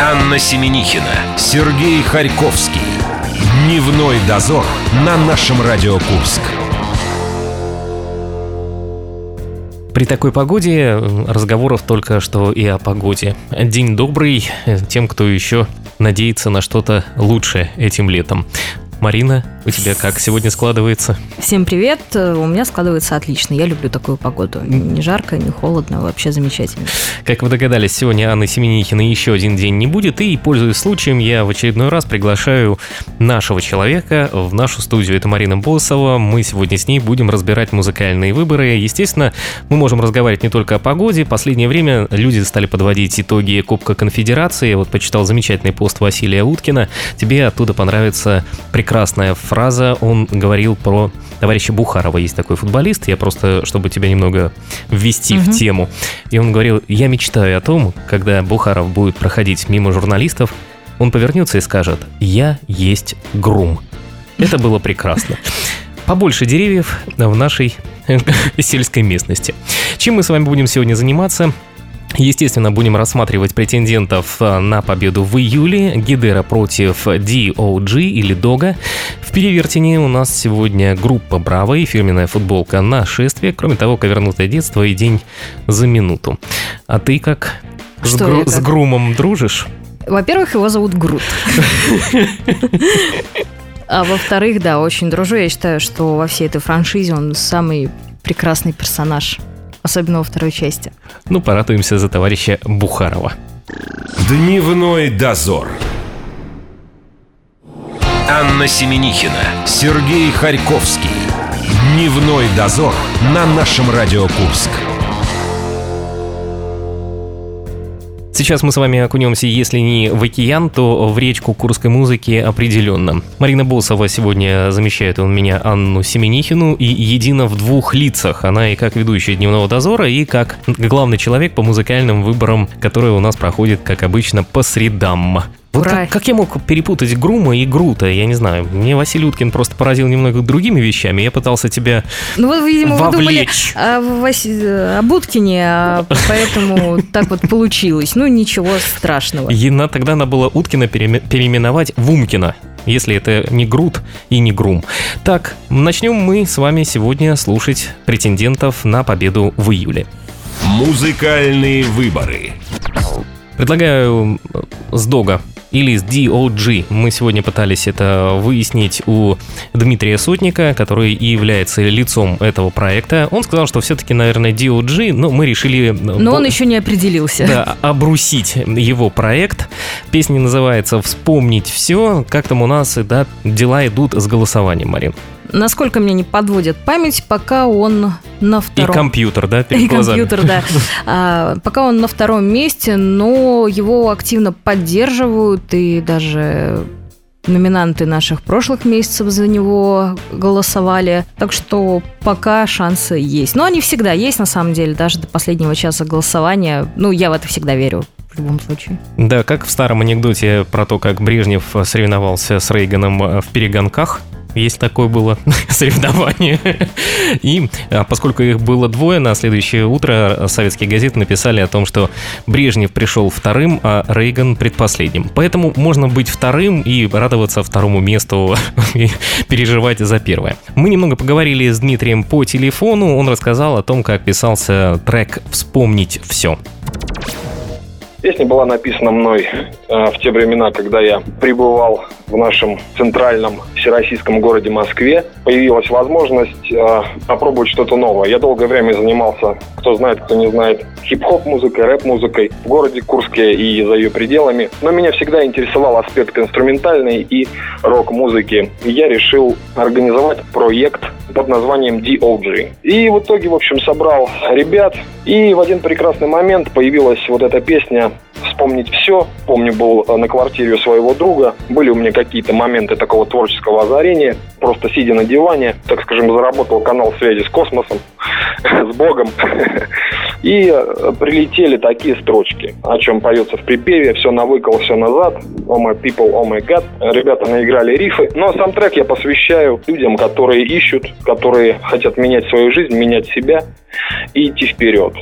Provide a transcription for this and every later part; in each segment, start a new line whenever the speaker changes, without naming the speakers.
Анна Семенихина, Сергей Харьковский. Дневной дозор на нашем Радио Курск.
При такой погоде разговоров только что и о погоде. День добрый тем, кто еще надеется на что-то лучшее этим летом. Марина, у тебя как сегодня складывается?
Всем привет. У меня складывается отлично. Я люблю такую погоду. Не жарко, не холодно, вообще замечательно.
Как вы догадались, сегодня Анны Семенихина еще один день не будет. И, пользуясь случаем, я в очередной раз приглашаю нашего человека в нашу студию. Это Марина Босова. Мы сегодня с ней будем разбирать музыкальные выборы. Естественно, мы можем разговаривать не только о погоде. Последнее время люди стали подводить итоги Кубка Конфедерации. Я вот почитал замечательный пост Василия Уткина. Тебе оттуда понравится прекрасная фраза. Он говорил про товарища Бухарова. Есть такой футболист. Я просто, чтобы тебя немного ввести угу. в тему. И он говорил, я мечтаю о том, когда Бухаров будет проходить мимо журналистов, он повернется и скажет, я есть грум. Это было прекрасно. Побольше деревьев в нашей сельской местности. Чем мы с вами будем сегодня заниматься? Естественно, будем рассматривать претендентов э, на победу в июле. Гидера против DOG или Дога. В перевертине у нас сегодня группа Браво и фирменная футболка на шествие. Кроме того, ковернутое детство и день за минуту. А ты как? Что с, гру- как? с Грумом дружишь?
Во-первых, его зовут Грут. А во-вторых, да, очень дружу. Я считаю, что во всей этой франшизе он самый прекрасный персонаж особенно во второй части.
Ну, порадуемся за товарища Бухарова.
Дневной дозор. Анна Семенихина, Сергей Харьковский. Дневной дозор на нашем Радио Курск.
Сейчас мы с вами окунемся, если не в океан, то в речку курской музыки определенно. Марина Босова сегодня замещает у меня Анну Семенихину и едина в двух лицах. Она и как ведущая «Дневного дозора», и как главный человек по музыкальным выборам, которые у нас проходят, как обычно, по средам. Вот как, как я мог перепутать Грума и Грута, я не знаю. Мне Василий Уткин просто поразил немного другими вещами. Я пытался тебя Ну вот, видимо, вовлечь.
вы думали о, Вас... об Уткине, а поэтому так вот получилось. Ну, ничего страшного.
И тогда надо было Уткина переименовать в Умкина если это не Грут и не Грум. Так, начнем мы с вами сегодня слушать претендентов на победу в июле.
Музыкальные выборы.
Предлагаю с Дога или с DOG. Мы сегодня пытались это выяснить у Дмитрия Сотника, который и является лицом этого проекта. Он сказал, что все-таки, наверное, DOG, но мы решили...
Но он еще не определился.
Да, обрусить его проект. Песня называется «Вспомнить все». Как там у нас да, дела идут с голосованием, Марин?
Насколько мне не подводит память, пока он на втором...
И компьютер, да,
перед И глазами. компьютер, да. А, пока он на втором месте, но его активно поддерживают и даже номинанты наших прошлых месяцев за него голосовали. Так что пока шансы есть. Но они всегда есть, на самом деле, даже до последнего часа голосования. Ну, я в это всегда верю в любом случае.
Да, как в старом анекдоте про то, как Брежнев соревновался с Рейганом в перегонках, есть такое было соревнование. И а, поскольку их было двое, на следующее утро советские газеты написали о том, что Брежнев пришел вторым, а Рейган предпоследним. Поэтому можно быть вторым и радоваться второму месту и переживать за первое. Мы немного поговорили с Дмитрием по телефону. Он рассказал о том, как писался трек «Вспомнить все».
Песня была написана мной э, в те времена, когда я пребывал в нашем центральном всероссийском городе Москве. Появилась возможность э, попробовать что-то новое. Я долгое время занимался, кто знает, кто не знает, хип-хоп музыкой, рэп-музыкой в городе Курске и за ее пределами. Но меня всегда интересовал аспект инструментальной и рок-музыки. И я решил организовать проект под названием DOG. И в итоге, в общем, собрал ребят. И в один прекрасный момент появилась вот эта песня вспомнить все. Помню, был э, на квартире у своего друга. Были у меня какие-то моменты такого творческого озарения. Просто сидя на диване, так скажем, заработал канал связи с космосом, с Богом. И э, прилетели такие строчки, о чем поется в припеве «Все на выкол, все назад», «Oh my people, oh my God». Ребята наиграли рифы. Но сам трек я посвящаю людям, которые ищут, которые хотят менять свою жизнь, менять себя и идти вперед.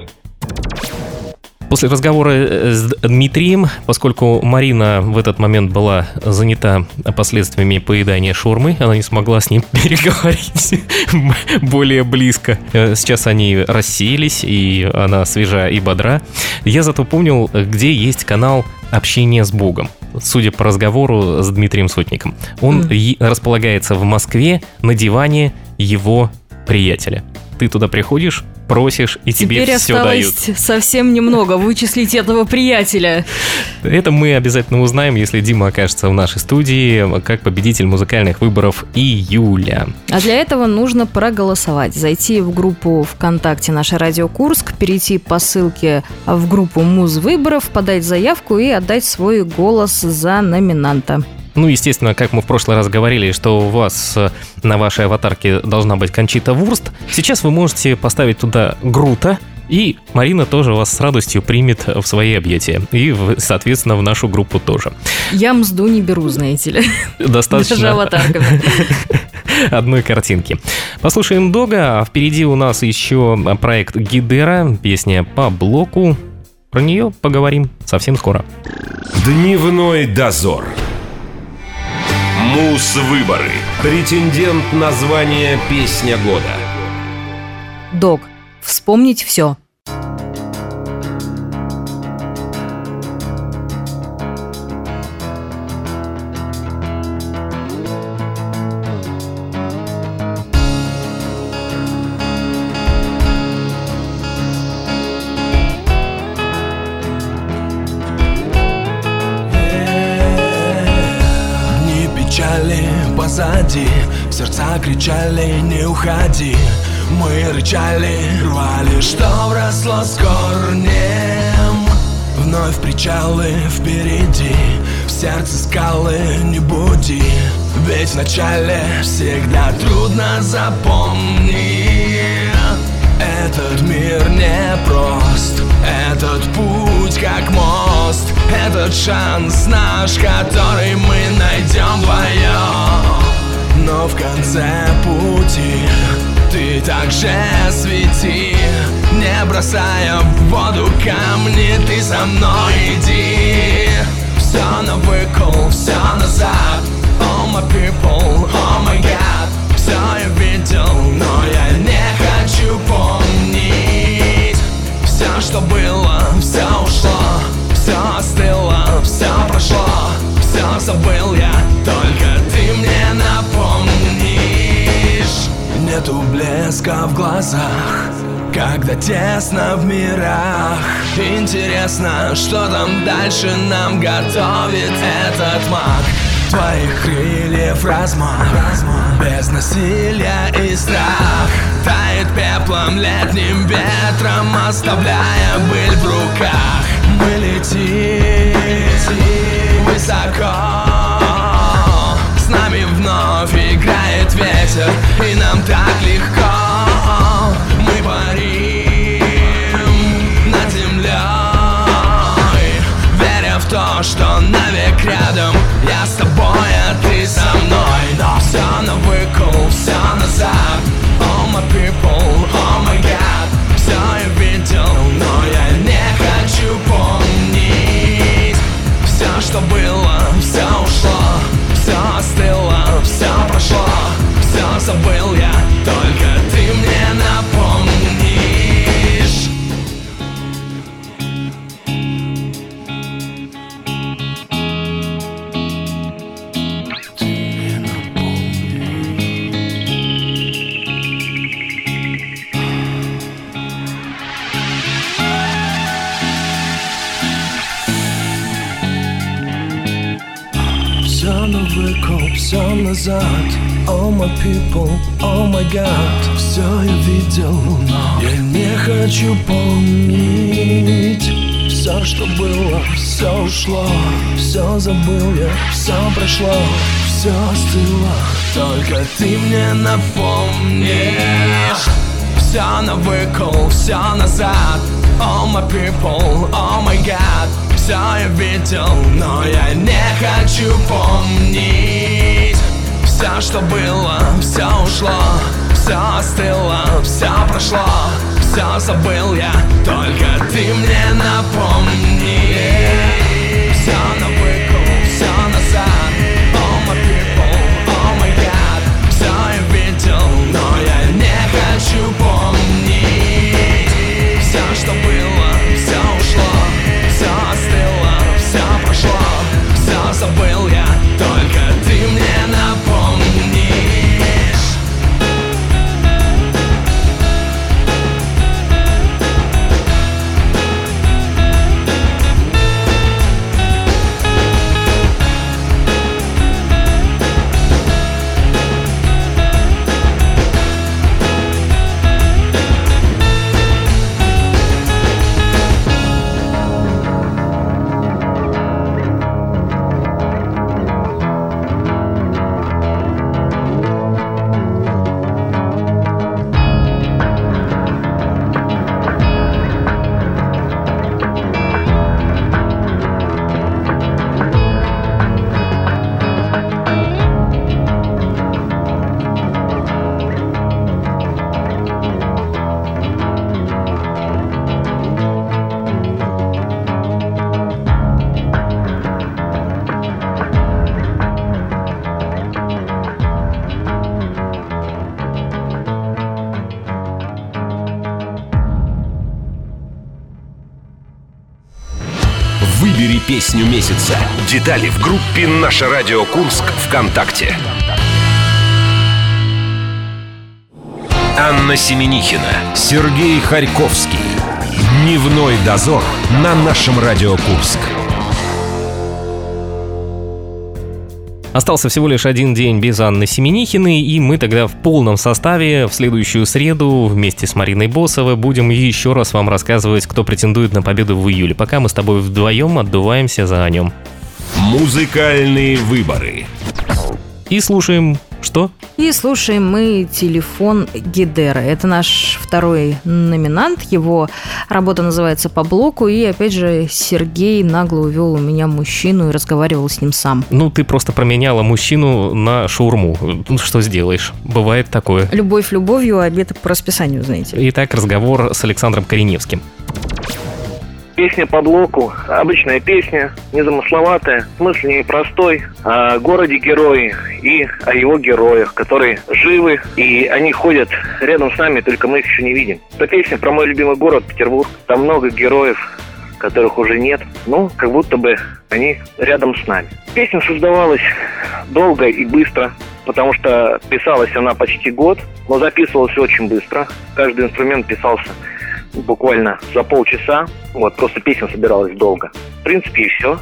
После разговора э, с Дмитрием, поскольку Марина в этот момент была занята последствиями поедания шурмы, она не смогла с ним переговорить более близко. Э, сейчас они рассеялись, и она свежа и бодра. Я зато помнил, где есть канал общения с Богом судя по разговору с Дмитрием Сотником. Он mm. располагается в Москве на диване его приятеля. Ты туда приходишь, просишь, и
Теперь
тебе все дают.
совсем немного вычислить этого приятеля.
Это мы обязательно узнаем, если Дима окажется в нашей студии как победитель музыкальных выборов июля.
А для этого нужно проголосовать. Зайти в группу ВКонтакте «Наша радио Курск», перейти по ссылке в группу Муз выборов, подать заявку и отдать свой голос за номинанта.
Ну, естественно, как мы в прошлый раз говорили, что у вас э, на вашей аватарке должна быть Кончита Вурст. Сейчас вы можете поставить туда Грута, и Марина тоже вас с радостью примет в свои объятия. И, соответственно, в нашу группу тоже.
Я мзду не беру, знаете ли.
Достаточно.
Даже аватарками.
одной картинки. Послушаем Дога, а впереди у нас еще проект Гидера, песня по блоку. Про нее поговорим совсем скоро.
Дневной дозор. Мус-выборы. Претендент на звание «Песня года».
Дог. Вспомнить все.
Не буди Ведь в начале всегда трудно запомнить. Этот мир непрост Этот путь как мост Этот шанс наш, который мы найдем вдвоем но в конце пути Ты также свети Не бросая в воду камни Ты со мной иди Все на выкол, все назад. All my people, oh my god. Все я видел, но я не хочу помнить. Все, что было, все ушло. Все остыло, все прошло. Все забыл я, только ты мне Нету блеска в глазах когда тесно в мирах Интересно, что там дальше нам готовит этот маг. Твоих крыльев размах Без насилия и страх. Тает пеплом летним ветром Оставляя быль в руках. Мы летим высоко. Нами вновь играет ветер И нам так легко то, что навек рядом. Я с тобой, а ты со мной. Но все на выкол, все назад. All my people, oh my god. Все я видел, но я не хочу помнить. Все, что было, все ушло. Все остыло, все прошло. Все забыл я, назад. All my people, oh my god Все я видел, но я не хочу помнить. Все, что было, все ушло. Все забыл я, все прошло. Все остыло, только ты мне напомнишь. Все на выкол, все назад. All my people, oh my god все я видел, но я не хочу помнить Все, что было, все ушло Все остыло, все прошло все забыл я. Только ты мне напомни. Все на выкуп, все назад. Oh my people, oh my god Все я видел, но я не хочу помнить. Все, что было, все ушло Все остыло, все прошло Все забыл я,
песню месяца. Детали в группе «Наше радио Курск» ВКонтакте. Анна Семенихина, Сергей Харьковский. Дневной дозор на нашем Радио Курск.
Остался всего лишь один день без Анны Семенихиной, и мы тогда в полном составе в следующую среду вместе с Мариной Босовой будем еще раз вам рассказывать, кто претендует на победу в июле. Пока мы с тобой вдвоем отдуваемся за о нем.
Музыкальные выборы.
И слушаем что?
И слушаем мы телефон Гидера. Это наш второй номинант. Его работа называется «По блоку». И, опять же, Сергей нагло увел у меня мужчину и разговаривал с ним сам.
Ну, ты просто променяла мужчину на шаурму. Ну, что сделаешь? Бывает такое.
Любовь любовью, а обед по расписанию, знаете.
Итак, разговор с Александром Кореневским.
Песня по блоку, обычная песня, незамысловатая, смысл не простой, о городе герои и о его героях, которые живы, и они ходят рядом с нами, только мы их еще не видим. Это песня про мой любимый город Петербург. Там много героев, которых уже нет, но как будто бы они рядом с нами. Песня создавалась долго и быстро, потому что писалась она почти год, но записывалась очень быстро. Каждый инструмент писался буквально за полчаса. Вот, просто песня собиралась долго. В принципе, и все.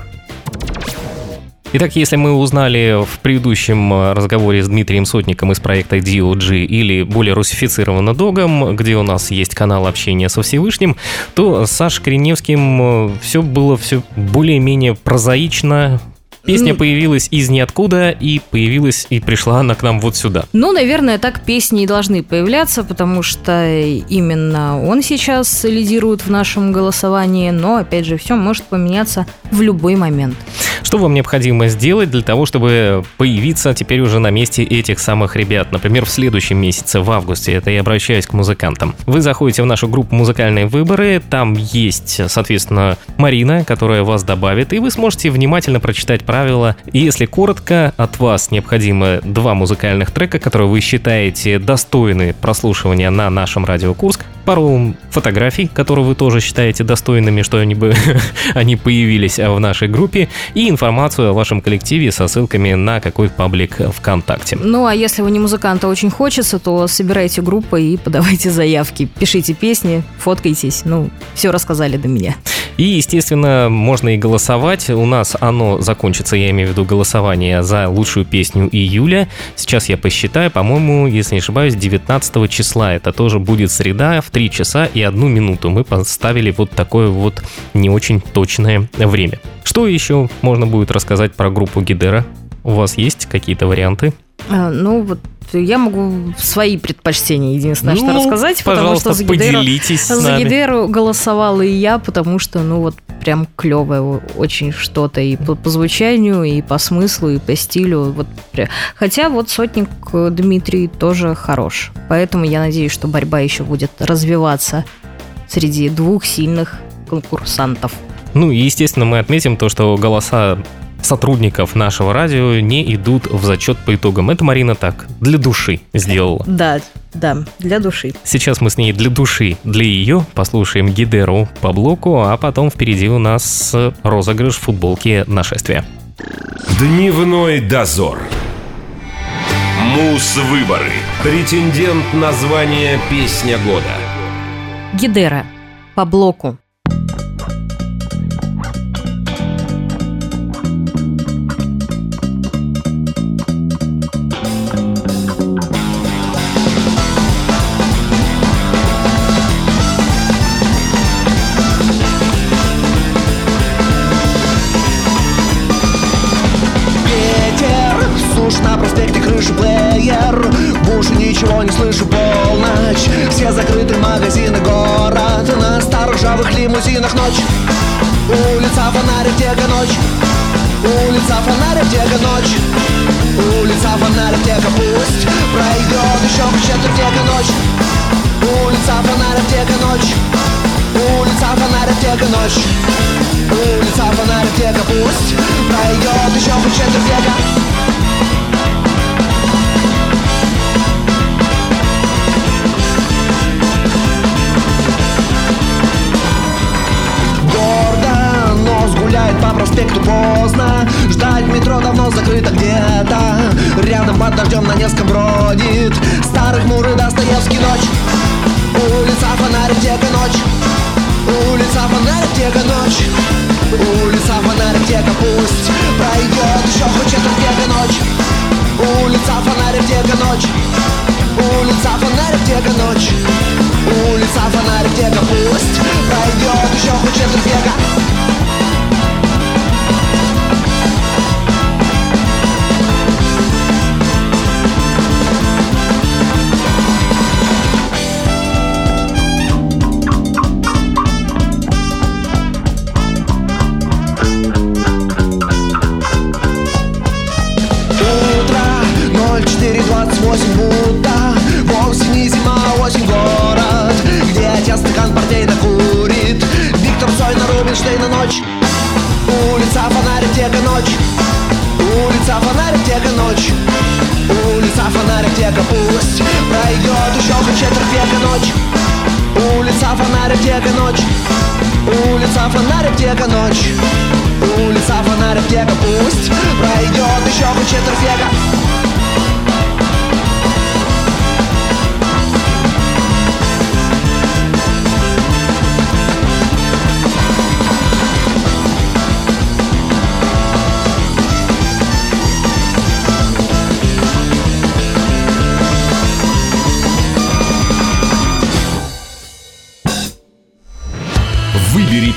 Итак, если мы узнали в предыдущем э, разговоре с Дмитрием Сотником из проекта DOG или более русифицированно Догом, где у нас есть канал общения со Всевышним, то с Сашей Кореневским все было все более-менее прозаично, Песня появилась из ниоткуда и появилась и пришла она к нам вот сюда.
Ну, наверное, так песни и должны появляться, потому что именно он сейчас лидирует в нашем голосовании, но, опять же, все может поменяться в любой момент.
Что вам необходимо сделать для того, чтобы появиться теперь уже на месте этих самых ребят? Например, в следующем месяце, в августе, это я обращаюсь к музыкантам. Вы заходите в нашу группу «Музыкальные выборы», там есть, соответственно, Марина, которая вас добавит, и вы сможете внимательно прочитать правила. И если коротко, от вас необходимо два музыкальных трека, которые вы считаете достойны прослушивания на нашем радио Курск, пару фотографий, которые вы тоже считаете достойными, что они бы они появились в нашей группе, и информацию о вашем коллективе со ссылками на какой-то паблик ВКонтакте.
Ну, а если вы не музыканта очень хочется, то собирайте группы и подавайте заявки. Пишите песни, фоткайтесь. Ну, все рассказали до меня.
И, естественно, можно и голосовать. У нас оно закончится, я имею в виду голосование за лучшую песню июля. Сейчас я посчитаю, по-моему, если не ошибаюсь, 19 числа. Это тоже будет среда в 3 часа и 1 минуту. Мы поставили вот такое вот не очень точное время. Что еще можно будет рассказать про группу Гидера? У вас есть какие-то варианты?
А, ну, вот я могу свои предпочтения единственное,
ну,
что рассказать, потому что за Гидеру, за Гидеру голосовала и я, потому что, ну, вот прям клевое очень что-то и по, по звучанию, и по смыслу, и по стилю. Вот. Хотя вот Сотник э, Дмитрий тоже хорош. Поэтому я надеюсь, что борьба еще будет развиваться среди двух сильных конкурсантов.
Ну и, естественно, мы отметим то, что голоса сотрудников нашего радио не идут в зачет по итогам. Это Марина так, для души сделала.
Да, да, для души.
Сейчас мы с ней для души, для ее послушаем Гидеру по блоку, а потом впереди у нас розыгрыш футболки нашествия.
Дневной дозор. Мус-выборы. Претендент на звание «Песня года».
Гидера по блоку.
Улица фонарик, тека ночь? Улица фонарик, тека пусть Пройдет еще хоть четверть тека ночь? Улица фонарик, тека ночь? Улица фонарик, тека ночь? Улица фонарик, тека пусть Пройдет еще хоть четверть века по проспекту поздно. Ждать метро давно закрыто где-то. Рядом под дождем на Невском бродит Старый хмурый Достоевский ночь. Улица фонарик, тека ночь? Улица фонарик, тека ночь? Улица фонарик, тека пусть Пройдет еще хоть четверть века ночь Улица фонарик, тека ночь? Улица фонарик, тека ночь? Улица фонарик, тека пусть Пройдет еще хоть четверть века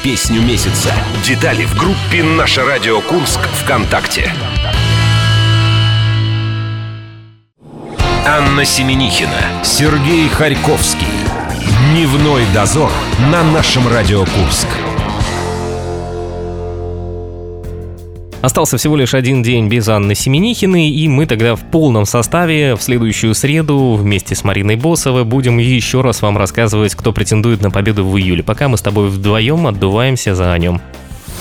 песню месяца. Детали в группе «Наше радио Курск» ВКонтакте. Анна Семенихина, Сергей Харьковский. Дневной дозор на нашем Радио Курск.
Остался всего лишь один день без Анны Семенихиной, и мы тогда в полном составе в следующую среду вместе с Мариной Босовой будем еще раз вам рассказывать, кто претендует на победу в июле. Пока мы с тобой вдвоем отдуваемся за нем.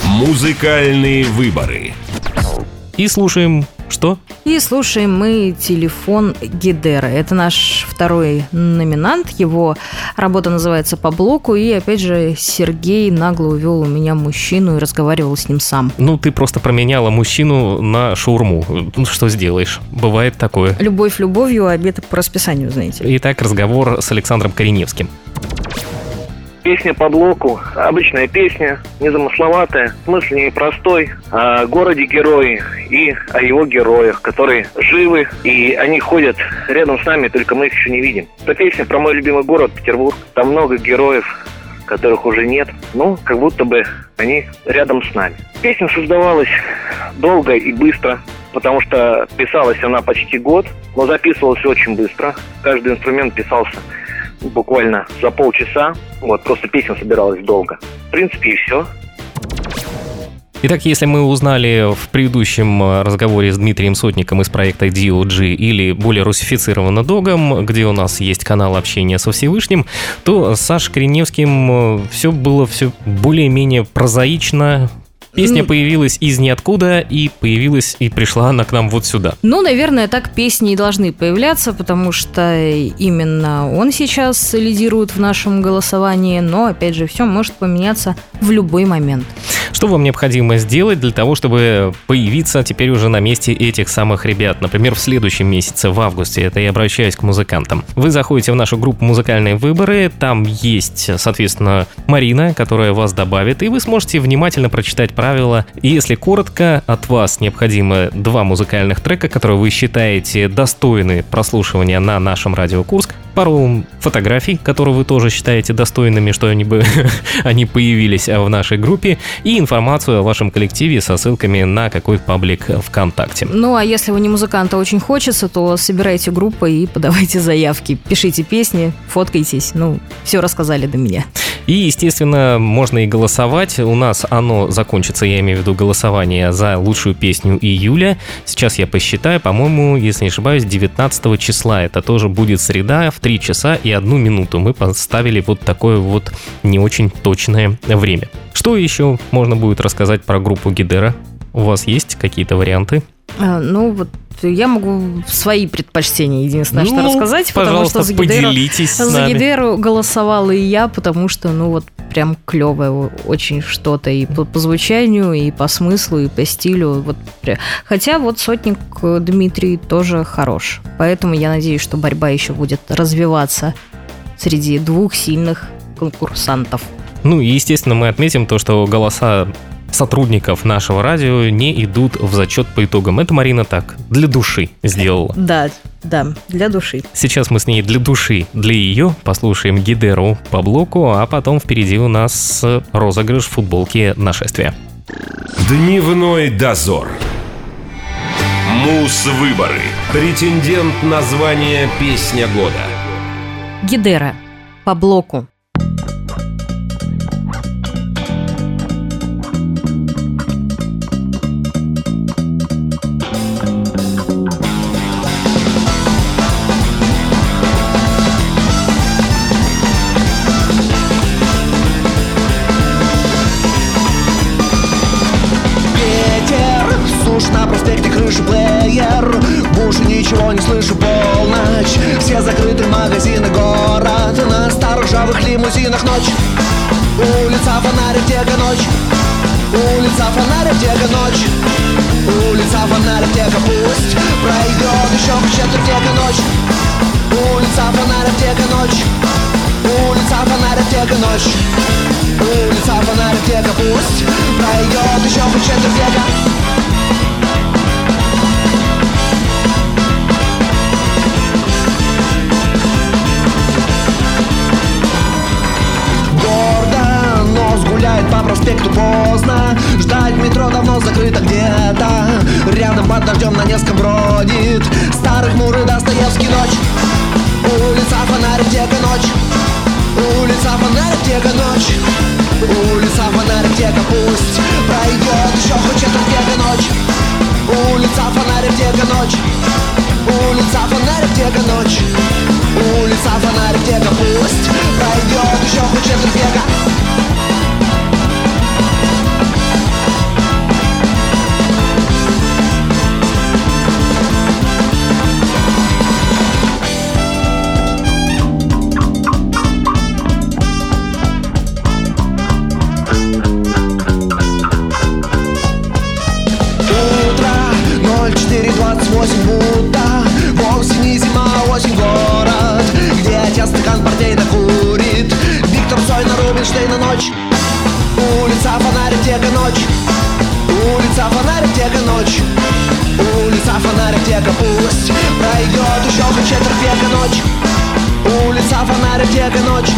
Музыкальные выборы.
И слушаем что?
И слушаем мы телефон Гидера. Это наш второй номинант. Его работа называется «По блоку». И, опять же, Сергей нагло увел у меня мужчину и разговаривал с ним сам.
Ну, ты просто променяла мужчину на шаурму. Ну, что сделаешь? Бывает такое.
Любовь любовью, а обед по расписанию, знаете.
Итак, разговор с Александром Кореневским.
Песня по блоку, обычная песня, незамысловатая, смысл в ней простой, о городе герои и о его героях, которые живы, и они ходят рядом с нами, только мы их еще не видим. Это песня про мой любимый город Петербург. Там много героев, которых уже нет, ну, как будто бы они рядом с нами. Песня создавалась долго и быстро, потому что писалась она почти год, но записывалась очень быстро. Каждый инструмент писался буквально за полчаса. Вот, просто песня собиралась долго. В принципе, и все.
Итак, если мы узнали в предыдущем э, разговоре с Дмитрием Сотником из проекта DOG или более русифицированно Догом, где у нас есть канал общения со Всевышним, то с Сашей Кореневским э, все было все более-менее прозаично, Песня появилась из ниоткуда и появилась и пришла она к нам вот сюда.
Ну, наверное, так песни и должны появляться, потому что именно он сейчас лидирует в нашем голосовании, но, опять же, все может поменяться в любой момент.
Что вам необходимо сделать для того, чтобы появиться теперь уже на месте этих самых ребят? Например, в следующем месяце, в августе, это я обращаюсь к музыкантам. Вы заходите в нашу группу «Музыкальные выборы», там есть, соответственно, Марина, которая вас добавит, и вы сможете внимательно прочитать правила. И если коротко, от вас необходимо два музыкальных трека, которые вы считаете достойны прослушивания на нашем радио Курск, пару фотографий, которые вы тоже считаете достойными, что они бы они появились в нашей группе, и информацию о вашем коллективе со ссылками на какой-то паблик ВКонтакте.
Ну, а если вы не музыканта очень хочется, то собирайте группы и подавайте заявки. Пишите песни, фоткайтесь. Ну, все рассказали до меня.
И, естественно, можно и голосовать. У нас оно закончится, я имею в виду голосование за лучшую песню июля. Сейчас я посчитаю, по-моему, если не ошибаюсь, 19 числа. Это тоже будет среда в 3 часа и 1 минуту. Мы поставили вот такое вот не очень точное время. Что еще можно будет рассказать про группу Гидера? У вас есть какие-то варианты?
А, ну, вот я могу свои предпочтения единственное,
ну,
что рассказать, потому что
за Гидеру, за
Гидеру голосовала и я, потому что, ну, вот прям клевое очень что-то и по, по звучанию, и по смыслу, и по стилю. Вот. Хотя вот сотник э, Дмитрий тоже хорош. Поэтому я надеюсь, что борьба еще будет развиваться среди двух сильных конкурсантов.
Ну и, естественно, мы отметим то, что голоса сотрудников нашего радио не идут в зачет по итогам. Это Марина так, для души сделала.
Да, да, для души.
Сейчас мы с ней для души, для ее послушаем Гидеру по блоку, а потом впереди у нас розыгрыш футболки нашествия.
Дневной дозор. Мус-выборы. Претендент на звание «Песня года».
Гидера по блоку.
Ржавых лимузинах ночь. Улица, фонарик, тека, ночь? Улица, фонарик, тека, ночь? Улица, фонарик, тека, пусть Пройдет еще четверть тека, ночь? Улица, фонарик, тека, ночь? Улица, фонарик, тека, ночь? Улица, фонарик, тека, пусть Пройдет еще четверть века дождем на Невском бродит. Старых муры Достоевский ночь. Улица, фонарик, тека, ночь? Улица, фонарик, тека, ночь? Улица, фонарик, тека, пусть Пройдет еще хоть четверть века ночь? Улица, фонарик, тека, ночь? Улица, фонарик, тека, ночь? Улица, фонарик, тека, пусть Пройдет еще хоть четверть века века Пусть пройдет еще хоть четверть века ночь. Улица фонарь, аптека, ночь.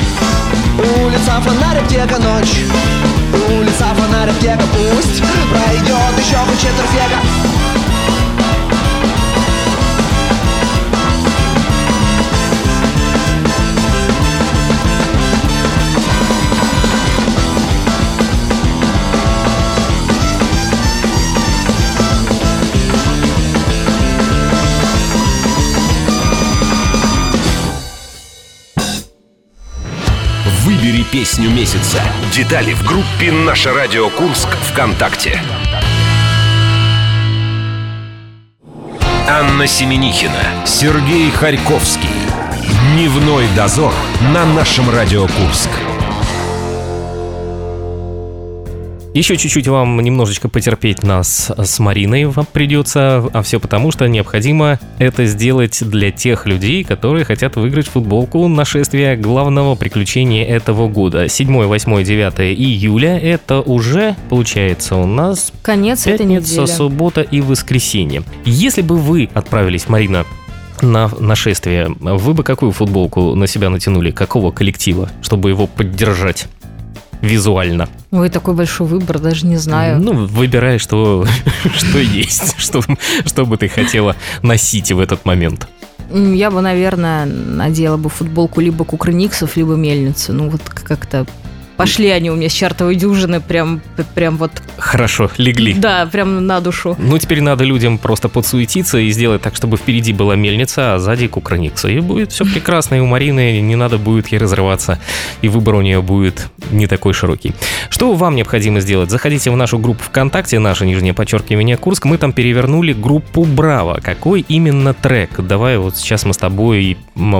Улица фонарь, аптека, ночь. Улица фонарь, аптека Пусть пройдет еще хоть четверть века
песню месяца. Детали в группе «Наше радио Курск» ВКонтакте. Анна Семенихина, Сергей Харьковский. Дневной дозор на нашем Радио Курск.
Еще чуть-чуть вам немножечко потерпеть нас с Мариной вам придется, а все потому, что необходимо это сделать для тех людей, которые хотят выиграть футболку нашествия главного приключения этого года. 7, 8, 9 июля это уже получается у нас
Конец этой
пятница, суббота и воскресенье. Если бы вы отправились, Марина, на нашествие, вы бы какую футболку на себя натянули? Какого коллектива, чтобы его поддержать визуально?
Ой, такой большой выбор, даже не знаю.
Ну, выбирай, что, что есть, что, что бы ты хотела носить в этот момент.
Я бы, наверное, надела бы футболку либо Кукрыниксов, либо Мельницы. Ну, вот как-то пошли они у меня с чартовой дюжины, прям, прям вот,
Хорошо, легли.
да, прям на душу.
Ну, теперь надо людям просто подсуетиться и сделать так, чтобы впереди была мельница, а сзади кукрыникса. И будет все прекрасно, и у Марины не надо будет ей разрываться, и выбор у нее будет не такой широкий. Что вам необходимо сделать? Заходите в нашу группу ВКонтакте, наше нижнее подчеркивание Курск. Мы там перевернули группу Браво. Какой именно трек? Давай вот сейчас мы с тобой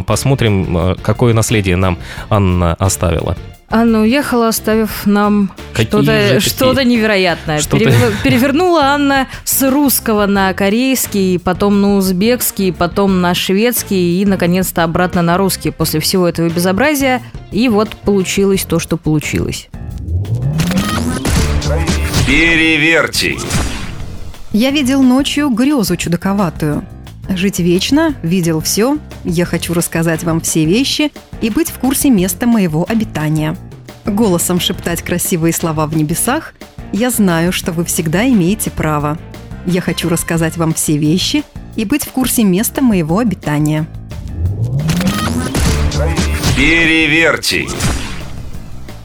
посмотрим, э, какое наследие нам Анна оставила.
Анна уехала, оставив нам что-то, что-то невероятное.
Что-то-
Перевер- Перевернула Анна с русского на корейский, потом на узбекский, потом на шведский и, наконец-то, обратно на русский после всего этого безобразия. И вот получилось то, что получилось.
Переверьте.
Я видел ночью грезу чудаковатую. Жить вечно, видел все, я хочу рассказать вам все вещи и быть в курсе места моего обитания. Голосом шептать красивые слова в небесах, я знаю, что вы всегда имеете право. Я хочу рассказать вам все вещи и быть в курсе места моего обитания.
Переверьте.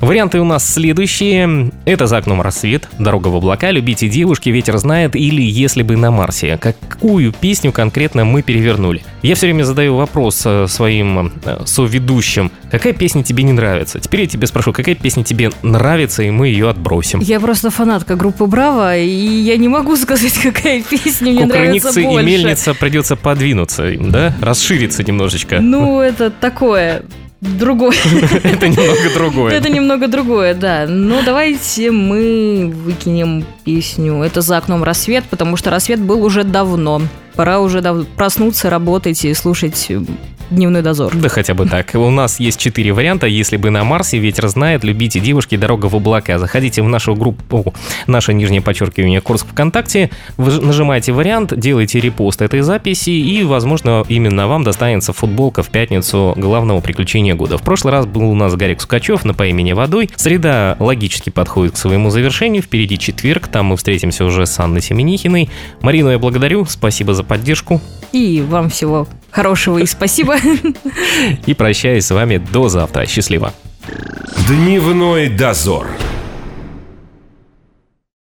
Варианты у нас следующие. Это «За окном рассвет», «Дорога в облака», «Любите девушки», «Ветер знает» или «Если бы на Марсе». Какую песню конкретно мы перевернули? Я все время задаю вопрос э, своим э, соведущим. Какая песня тебе не нравится? Теперь я тебе спрошу, какая песня тебе нравится, и мы ее отбросим.
Я просто фанатка группы Браво, и я не могу сказать, какая песня мне нравится
Кукрыниксы и
больше.
мельница придется подвинуться, да? Расшириться немножечко.
Ну, это такое, другое.
Это немного другое.
Это немного другое, да. Но давайте мы выкинем песню. Это за окном рассвет, потому что рассвет был уже давно. Пора уже дав- проснуться, работать и слушать дневной дозор.
Да хотя бы так. У нас есть четыре варианта. Если бы на Марсе, ветер знает, любите девушки, дорога в облака. Заходите в нашу группу, наше нижнее подчеркивание Курск ВКонтакте, нажимаете вариант, делаете репост этой записи, и, возможно, именно вам достанется футболка в пятницу главного приключения года. В прошлый раз был у нас Гарик Сукачев на по имени Водой. Среда логически подходит к своему завершению. Впереди четверг, там мы встретимся уже с Анной Семенихиной. Марину я благодарю, спасибо за поддержку.
И вам всего хорошего и спасибо.
И прощаюсь с вами до завтра. Счастливо.
Дневной дозор.